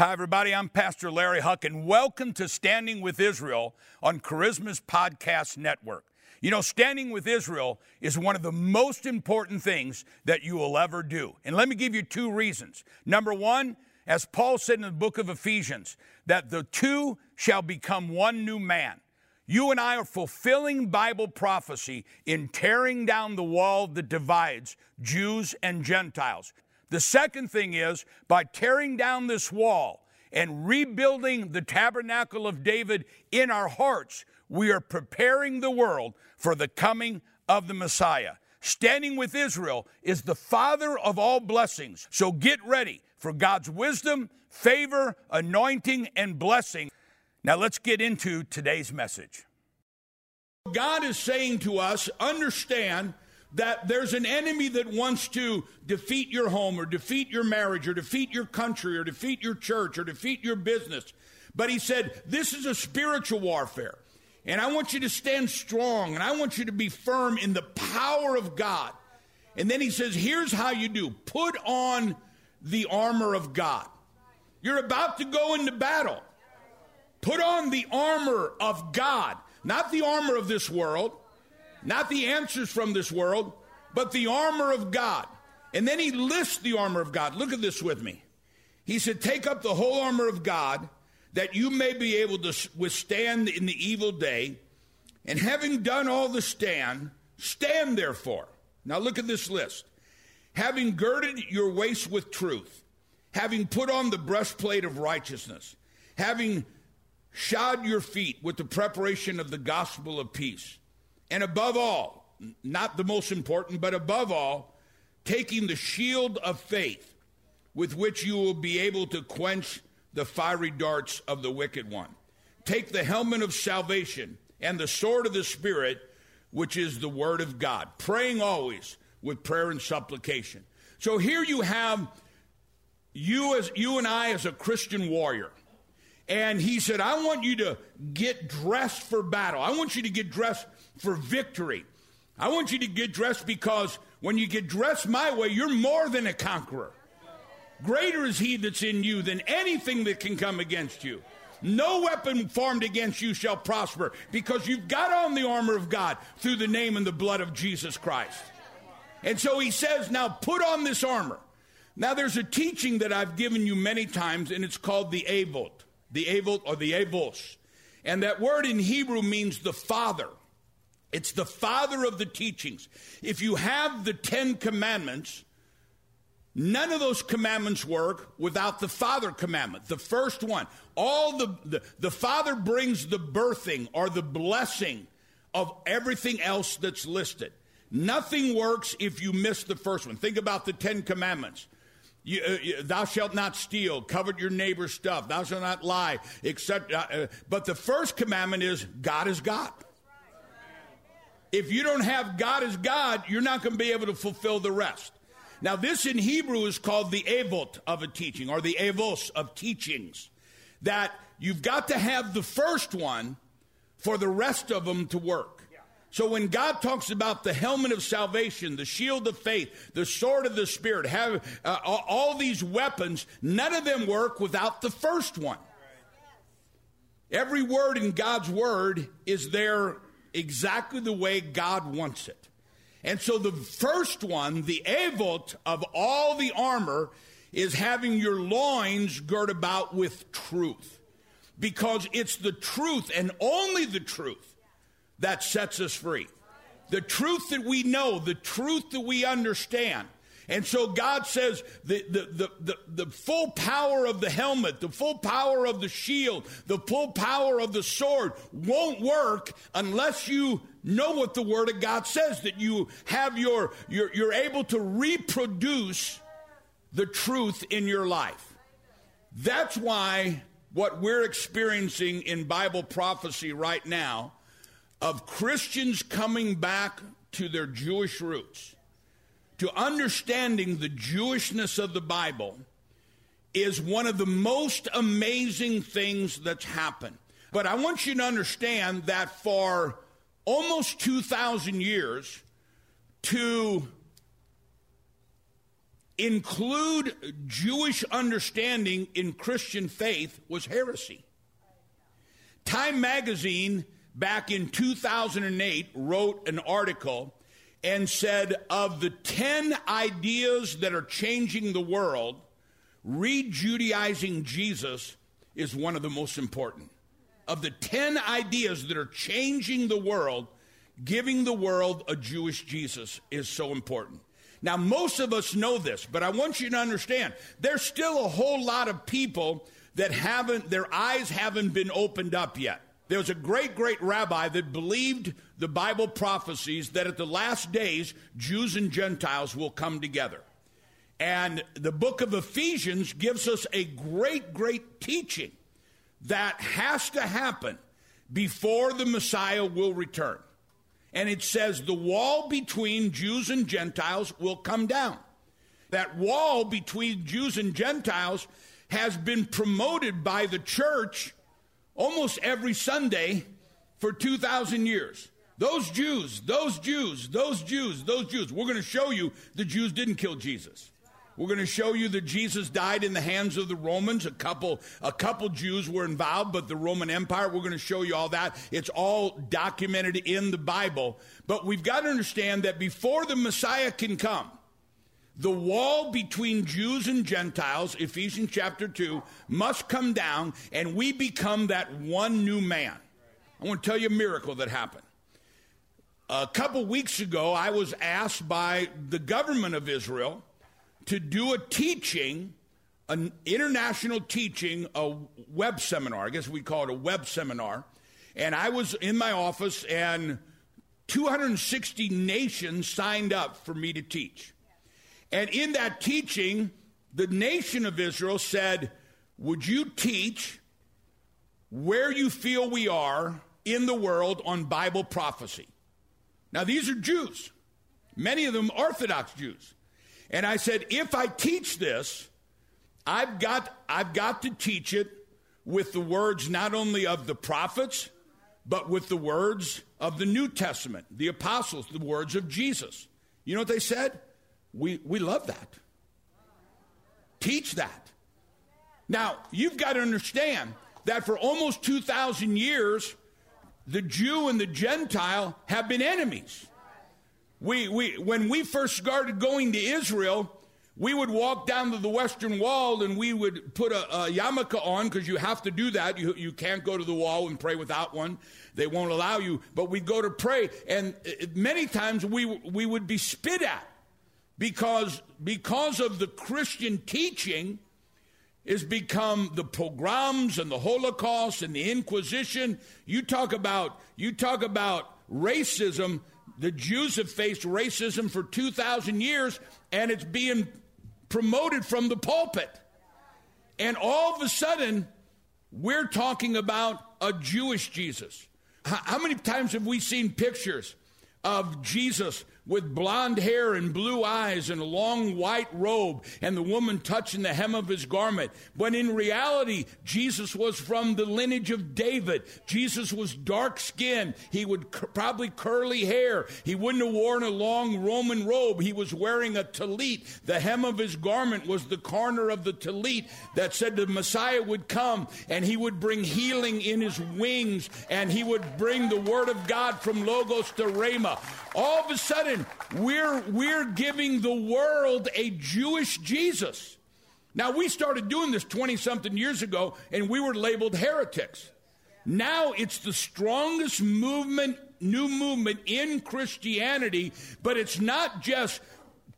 Hi, everybody. I'm Pastor Larry Huch, and welcome to Standing with Israel on Charisma's Podcast Network. You know, standing with Israel is one of the most important things that you will ever do. And let me give you two reasons. Number one, as Paul said in the book of Ephesians, that the two shall become one new man. You and I are fulfilling Bible prophecy in tearing down the wall that divides Jews and Gentiles. The second thing is by tearing down this wall and rebuilding the tabernacle of David in our hearts, we are preparing the world for the coming of the Messiah. Standing with Israel is the father of all blessings. So get ready for God's wisdom, favor, anointing, and blessing. Now let's get into today's message. God is saying to us, understand that there's an enemy that wants to defeat your home or defeat your marriage or defeat your country or defeat your church or defeat your business. But he said, This is a spiritual warfare. And I want you to stand strong and I want you to be firm in the power of God. And then he says, Here's how you do put on the armor of God. You're about to go into battle. Put on the armor of God, not the armor of this world, not the answers from this world, but the armor of God. And then he lists the armor of God. Look at this with me. He said, Take up the whole armor of God that you may be able to withstand in the evil day. And having done all the stand, stand therefore. Now look at this list. Having girded your waist with truth, having put on the breastplate of righteousness, having shod your feet with the preparation of the gospel of peace and above all, not the most important, but above all, taking the shield of faith with which you will be able to quench the fiery darts of the wicked one. Take the helmet of salvation and the sword of the Spirit, which is the word of God, praying always with prayer and supplication. So here you have you as you and I as a Christian warrior. And he said, I want you to get dressed for battle. I want you to get dressed for victory. I want you to get dressed because when you get dressed my way, you're more than a conqueror. Greater is he that's in you than anything that can come against you. No weapon formed against you shall prosper because you've got on the armor of God through the name and the blood of Jesus Christ. And so he says, now put on this armor. Now there's a teaching that I've given you many times, and it's called the Avot, the Avot or the Avos. And that word in Hebrew means the father. It's the father of the teachings. If you have the Ten Commandments, none of those commandments work without the Father commandment, the first one. All the, the, the Father brings the birthing or the blessing of everything else that's listed. Nothing works if you miss the first one. Think about the Ten Commandments. You, uh, you, thou shalt not steal, covet your neighbor's stuff, thou shalt not lie, except. Uh, uh, but the first commandment is God is God. If you don't have God as God, you're not going to be able to fulfill the rest. Now, this in Hebrew is called the avot of a teaching, or the avos of teachings. That you've got to have the first one for the rest of them to work. So when God talks about the helmet of salvation, the shield of faith, the sword of the spirit, have uh, all these weapons, none of them work without the first one. Every word in God's word is there exactly the way God wants it. And so the first one, the avot of all the armor, is having your loins girt about with truth. Because it's the truth and only the truth that sets us free. The truth that we know, the truth that we understand. And so God says the, the, the, the, the full power of the helmet, the full power of the shield, the full power of the sword won't work unless you know what the Word of God says, that you have your, you're, you're able to reproduce the truth in your life. That's why what we're experiencing in Bible prophecy right now of Christians coming back to their Jewish roots to understanding the Jewishness of the Bible is one of the most amazing things that's happened. But I want you to understand that for almost 2,000 years, to include Jewish understanding in Christian faith was heresy. Time magazine back in 2008 wrote an article and said of the 10 ideas that are changing the world, re-Judaizing Jesus is one of the most important. Of the 10 ideas that are changing the world, giving the world a Jewish Jesus is so important. Now, most of us know this, but I want you to understand there's still a whole lot of people that haven't, their eyes haven't been opened up yet. There was a great, great rabbi that believed the Bible prophecies that at the last days, Jews and Gentiles will come together. And the book of Ephesians gives us a great, great teaching that has to happen before the Messiah will return. And it says the wall between Jews and Gentiles will come down. That wall between Jews and Gentiles has been promoted by the church almost every Sunday for 2,000 years. Those Jews, those Jews, those Jews, those Jews. We're going to show you the Jews didn't kill Jesus. We're going to show you that Jesus died in the hands of the Romans. A couple, a couple Jews were involved, but the Roman Empire, we're going to show you all that. It's all documented in the Bible. But we've got to understand that before the Messiah can come, the wall between Jews and Gentiles, Ephesians chapter 2, must come down, and we become that one new man. I want to tell you a miracle that happened. A couple weeks ago, I was asked by the government of Israel to do a teaching, an international teaching, a web seminar. I guess we call it a web seminar. And I was in my office, and 260 nations signed up for me to teach. And in that teaching, the nation of Israel said, Would you teach where you feel we are in the world on Bible prophecy? Now, these are Jews, many of them Orthodox Jews. And I said, if I teach this, I've got, I've got to teach it with the words not only of the prophets, but with the words of the New Testament, the apostles, the words of Jesus. You know what they said? We, we love that. Teach that. Now, you've got to understand that for almost 2,000 years, the Jew and the Gentile have been enemies. We, we, when we first started going to Israel, we would walk down to the western wall and we would put a, a yarmulke on because you have to do that. You, you can't go to the wall and pray without one. They won't allow you. But we'd go to pray, and uh, many times we, we would be spit at because, because of the Christian teaching has become the pogroms and the Holocaust and the Inquisition. You talk about, you talk about racism the Jews have faced racism for 2,000 years, and it's being promoted from the pulpit. And all of a sudden, we're talking about a Jewish Jesus. How many times have we seen pictures of Jesus with blonde hair and blue eyes and a long white robe, and the woman touching the hem of his garment. But in reality, Jesus was from the lineage of David. Jesus was dark skinned. He would probably curly hair. He wouldn't have worn a long Roman robe. He was wearing a talit. The hem of his garment was the corner of the talit that said the Messiah would come and he would bring healing in his wings and he would bring the word of God from Logos to Rhema. All of a sudden, we're, we're giving the world a Jewish Jesus. Now, we started doing this 20 something years ago, and we were labeled heretics. Now it's the strongest movement, new movement in Christianity, but it's not just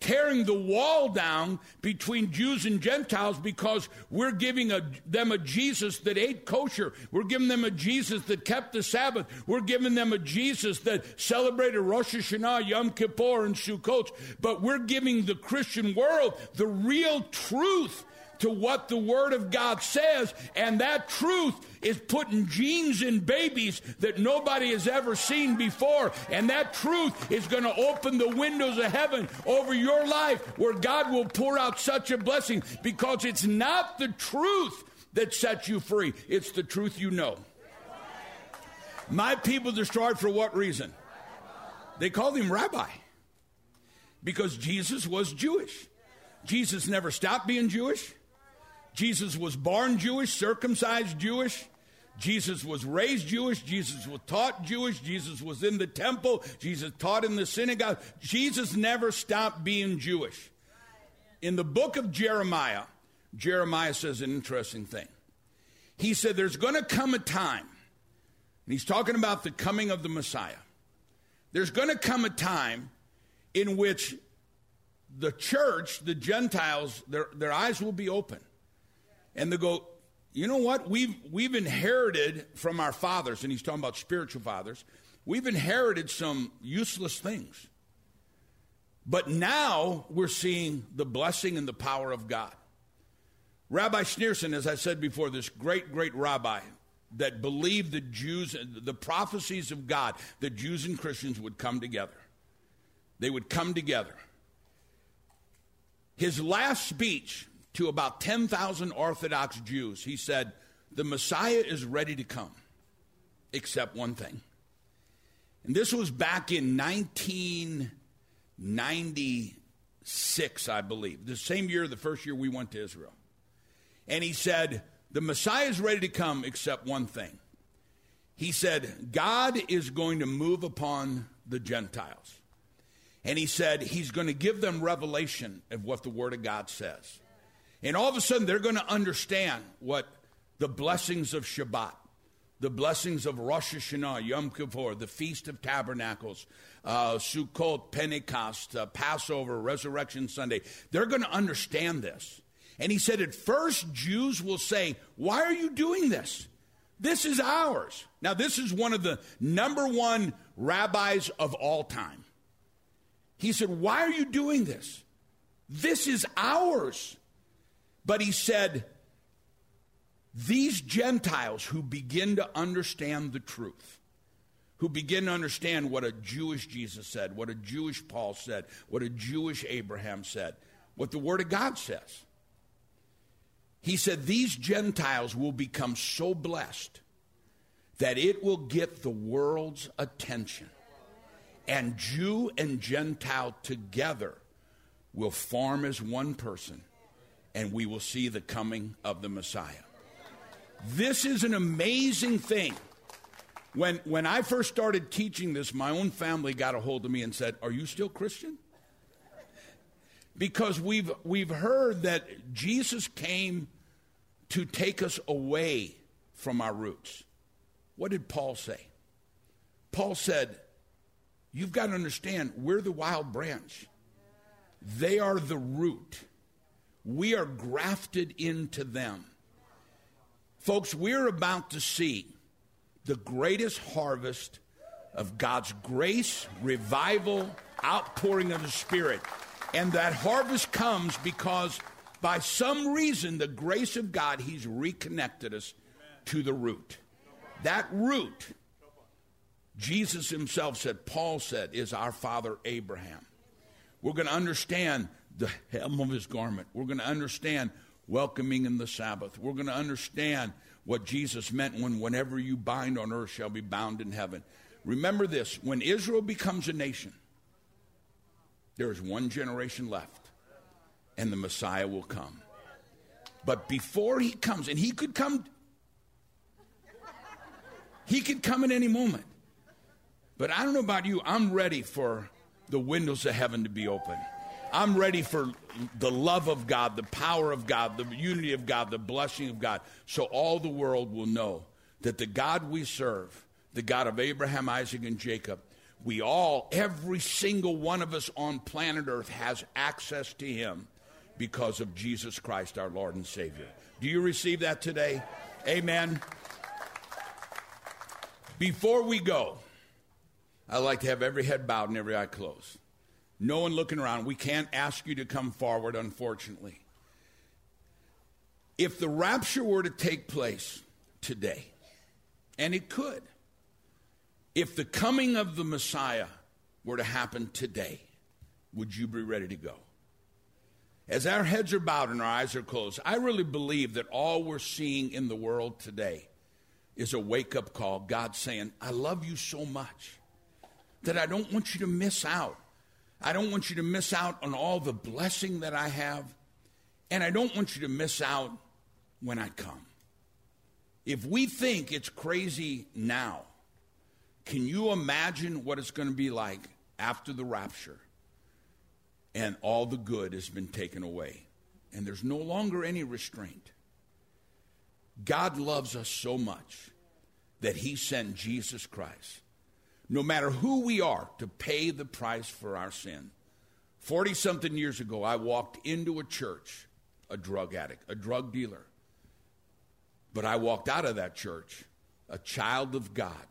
tearing the wall down between Jews and Gentiles because we're giving a, them a Jesus that ate kosher. We're giving them a Jesus that kept the Sabbath. We're giving them a Jesus that celebrated Rosh Hashanah, Yom Kippur, and Sukkot. But we're giving the Christian world the real truth to what the Word of God says, and that truth is putting genes in babies that nobody has ever seen before. And that truth is going to open the windows of heaven over your life where God will pour out such a blessing because it's not the truth that sets you free, it's the truth you know. My people destroyed for what reason? They called him rabbi because Jesus was Jewish. Jesus never stopped being Jewish. Jesus was born Jewish, circumcised Jewish. Jesus was raised Jewish. Jesus was taught Jewish. Jesus was in the temple. Jesus taught in the synagogue. Jesus never stopped being Jewish. In the book of Jeremiah, Jeremiah says an interesting thing. He said, There's going to come a time, and he's talking about the coming of the Messiah. There's going to come a time in which the church, the Gentiles, their, their eyes will be open. And they go, you know what? We've, we've inherited from our fathers, and he's talking about spiritual fathers, we've inherited some useless things. But now we're seeing the blessing and the power of God. Rabbi Schneerson, as I said before, this great, great rabbi that believed the Jews, the prophecies of God, that Jews and Christians would come together. They would come together. His last speech to about 10,000 Orthodox Jews, he said, The Messiah is ready to come, except one thing. And this was back in 1996, I believe, the same year, the first year we went to Israel. And he said, The Messiah is ready to come, except one thing. He said, God is going to move upon the Gentiles. And he said, He's going to give them revelation of what the Word of God says. And all of a sudden, they're going to understand what the blessings of Shabbat, the blessings of Rosh Hashanah, Yom Kippur, the Feast of Tabernacles, uh, Sukkot, Pentecost, uh, Passover, Resurrection Sunday, they're going to understand this. And he said, at first, Jews will say, Why are you doing this? This is ours. Now, this is one of the number one rabbis of all time. He said, Why are you doing this? This is ours. But he said, these Gentiles who begin to understand the truth, who begin to understand what a Jewish Jesus said, what a Jewish Paul said, what a Jewish Abraham said, what the Word of God says. He said, These Gentiles will become so blessed that it will get the world's attention. And Jew and Gentile together will form as one person and we will see the coming of the Messiah. This is an amazing thing. When, when I first started teaching this, my own family got a hold of me and said, Are you still Christian? Because we've, we've heard that Jesus came to take us away from our roots. What did Paul say? Paul said, You've got to understand, we're the wild branch, they are the root. We are grafted into them. Folks, we're about to see the greatest harvest of God's grace, revival, outpouring of the Spirit. And that harvest comes because by some reason, the grace of God, He's reconnected us to the root. That root, Jesus Himself said, Paul said, is our father Abraham. We're going to understand the hem of his garment. We're going to understand welcoming in the Sabbath. We're going to understand what Jesus meant when whenever you bind on earth shall be bound in heaven. Remember this when Israel becomes a nation, there is one generation left, and the Messiah will come. But before he comes, and he could come, he could come at any moment. But I don't know about you, I'm ready for the windows of heaven to be open. I'm ready for the love of God, the power of God, the unity of God, the blessing of God, so all the world will know that the God we serve, the God of Abraham, Isaac, and Jacob, we all, every single one of us on planet Earth, has access to Him because of Jesus Christ, our Lord and Savior. Do you receive that today? Amen. Before we go, I'd like to have every head bowed and every eye closed no one looking around. We can't ask you to come forward, unfortunately. If the rapture were to take place today, and it could, if the coming of the Messiah were to happen today, would you be ready to go? As our heads are bowed and our eyes are closed, I really believe that all we're seeing in the world today is a wake up call. God saying, I love you so much that I don't want you to miss out I don't want you to miss out on all the blessing that I have. And I don't want you to miss out when I come. If we think it's crazy now, can you imagine what it's going to be like after the rapture and all the good has been taken away and there's no longer any restraint? God loves us so much that he sent Jesus Christ, no matter who we are, to pay the price for our sin. 40 something years ago, I walked into a church, a drug addict, a drug dealer. But I walked out of that church, a child of God,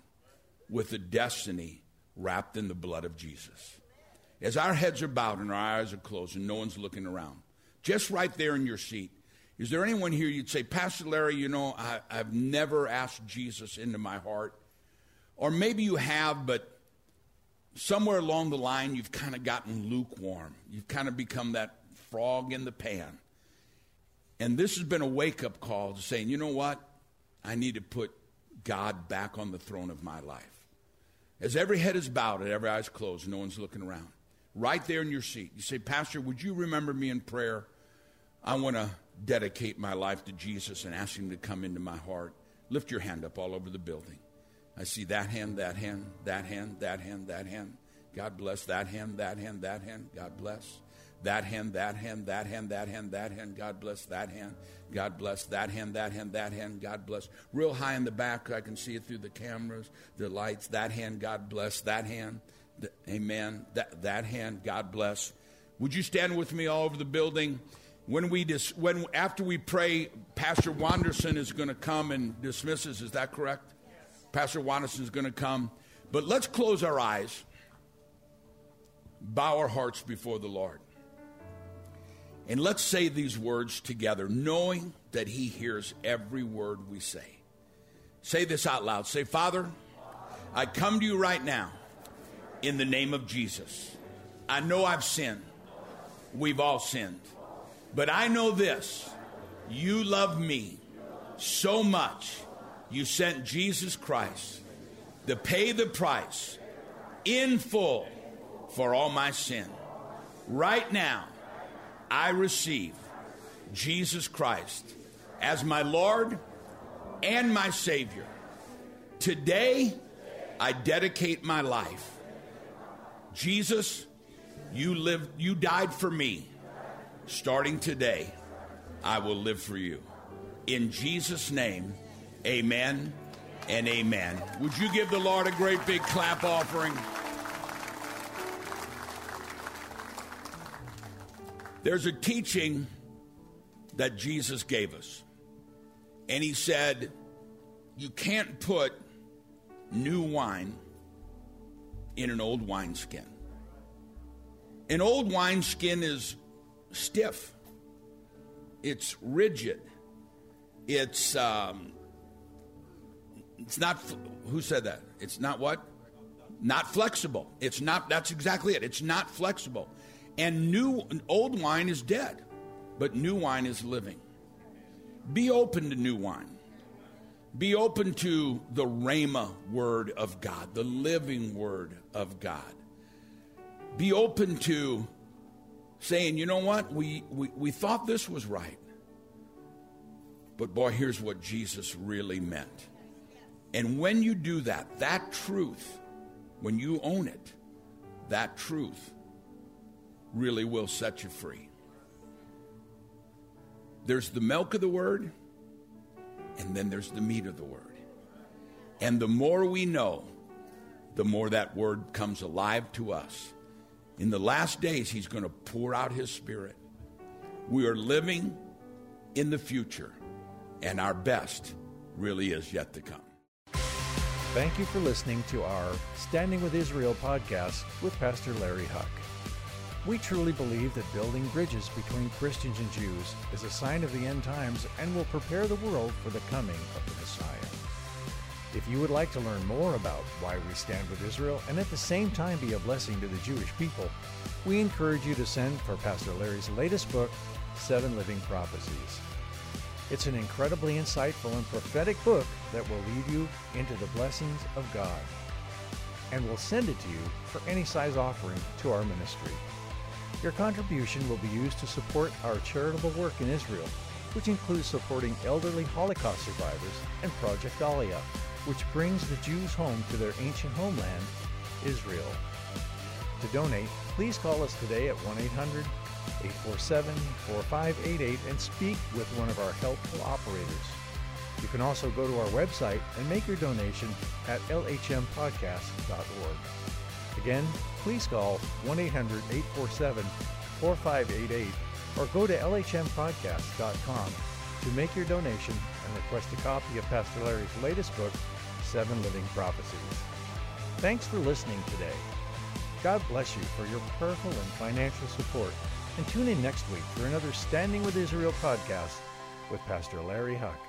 with a destiny wrapped in the blood of Jesus. As our heads are bowed and our eyes are closed and no one's looking around, just right there in your seat, is there anyone here you'd say, Pastor Larry, you know, I, have never asked Jesus into my heart? Or maybe you have, but somewhere along the line you've kind of gotten lukewarm. You've kind of become that frog in the pan. And this has been a wake up call to saying, you know what? I need to put God back on the throne of my life. As every head is bowed and every eye is closed, no one's looking around. Right there in your seat, you say, Pastor, would you remember me in prayer? I want to dedicate my life to Jesus and ask Him to come into my heart, lift your hand up all over the building. I see that hand, that hand, that hand, that hand, that hand. God bless that hand, that hand, that hand. God bless. That hand, that hand, that hand, that hand, that hand. God bless that hand. God bless that hand, that hand, that hand. God bless. Real high in the back, I can see it through the cameras, the lights. That hand, God bless. That hand, amen. That, that hand, God bless. Would you stand with me all over the building? when we dis, when after we pray, Pastor Wanderson is going to come and dismiss us. Is that correct? Pastor Wanderson is going to come. But let's close our eyes, bow our hearts before the Lord, and let's say these words together, knowing that He hears every word we say. Say this out loud. Say, Father, I come to you right now in the name of Jesus. I know I've sinned. We've all sinned. But I know this you love me so much, you sent Jesus Christ to pay the price in full for all my sin. Right now, I receive Jesus Christ as my Lord and my Savior. Today, I dedicate my life. Jesus, you lived, you died for me starting today, I will live for you. In Jesus' name, amen and amen. Would you give the Lord a great big clap offering? There's a teaching that Jesus gave us. And he said, You can't put new wine in an old wineskin. An old wineskin is stiff, it's rigid, it's um, it's not. Who said that? It's not what? Not flexible. It's not. That's exactly it. It's not flexible. And new, old wine is dead, but new wine is living. Be open to new wine. Be open to the Rhema word of God, the living word of God. Be open to saying, you know what, we, we, we thought this was right. But boy, here's what Jesus really meant. And when you do that, that truth, when you own it, that truth really will set you free. There's the milk of the word, and then there's the meat of the word. And the more we know, the more that word comes alive to us in the last days, He's going to pour out His Spirit. We are living in the future, and our best really is yet to come. Thank you for listening to our Standing with Israel podcast with Pastor Larry Huch. We truly believe that building bridges between Christians and Jews is a sign of the end times and will prepare the world for the coming of the Messiah. If you would like to learn more about why we stand with Israel and at the same time be a blessing to the Jewish people, we encourage you to send for Pastor Larry's latest book, Seven Living Prophecies. It's an incredibly insightful and prophetic book that will lead you into the blessings of God. and we'll send it to you for any size offering to our ministry. Your contribution will be used to support our charitable work in Israel, which includes supporting elderly Holocaust survivors and Project Aliyah, which brings the Jews home to their ancient homeland, Israel. To donate, please call us today at 1 800 847 4588 and speak with one of our helpful operators. You can also go to our website and make your donation at lhmpodcast.org. Again, please call 1 800 847 4588 or go to lhmpodcast.com to make your donation and request a copy of Pastor Larry's latest book, Seven Living Prophecies. Thanks for listening today. God bless you for your prayerful and financial support. And tune in next week for another Standing with Israel podcast with Pastor Larry Huch.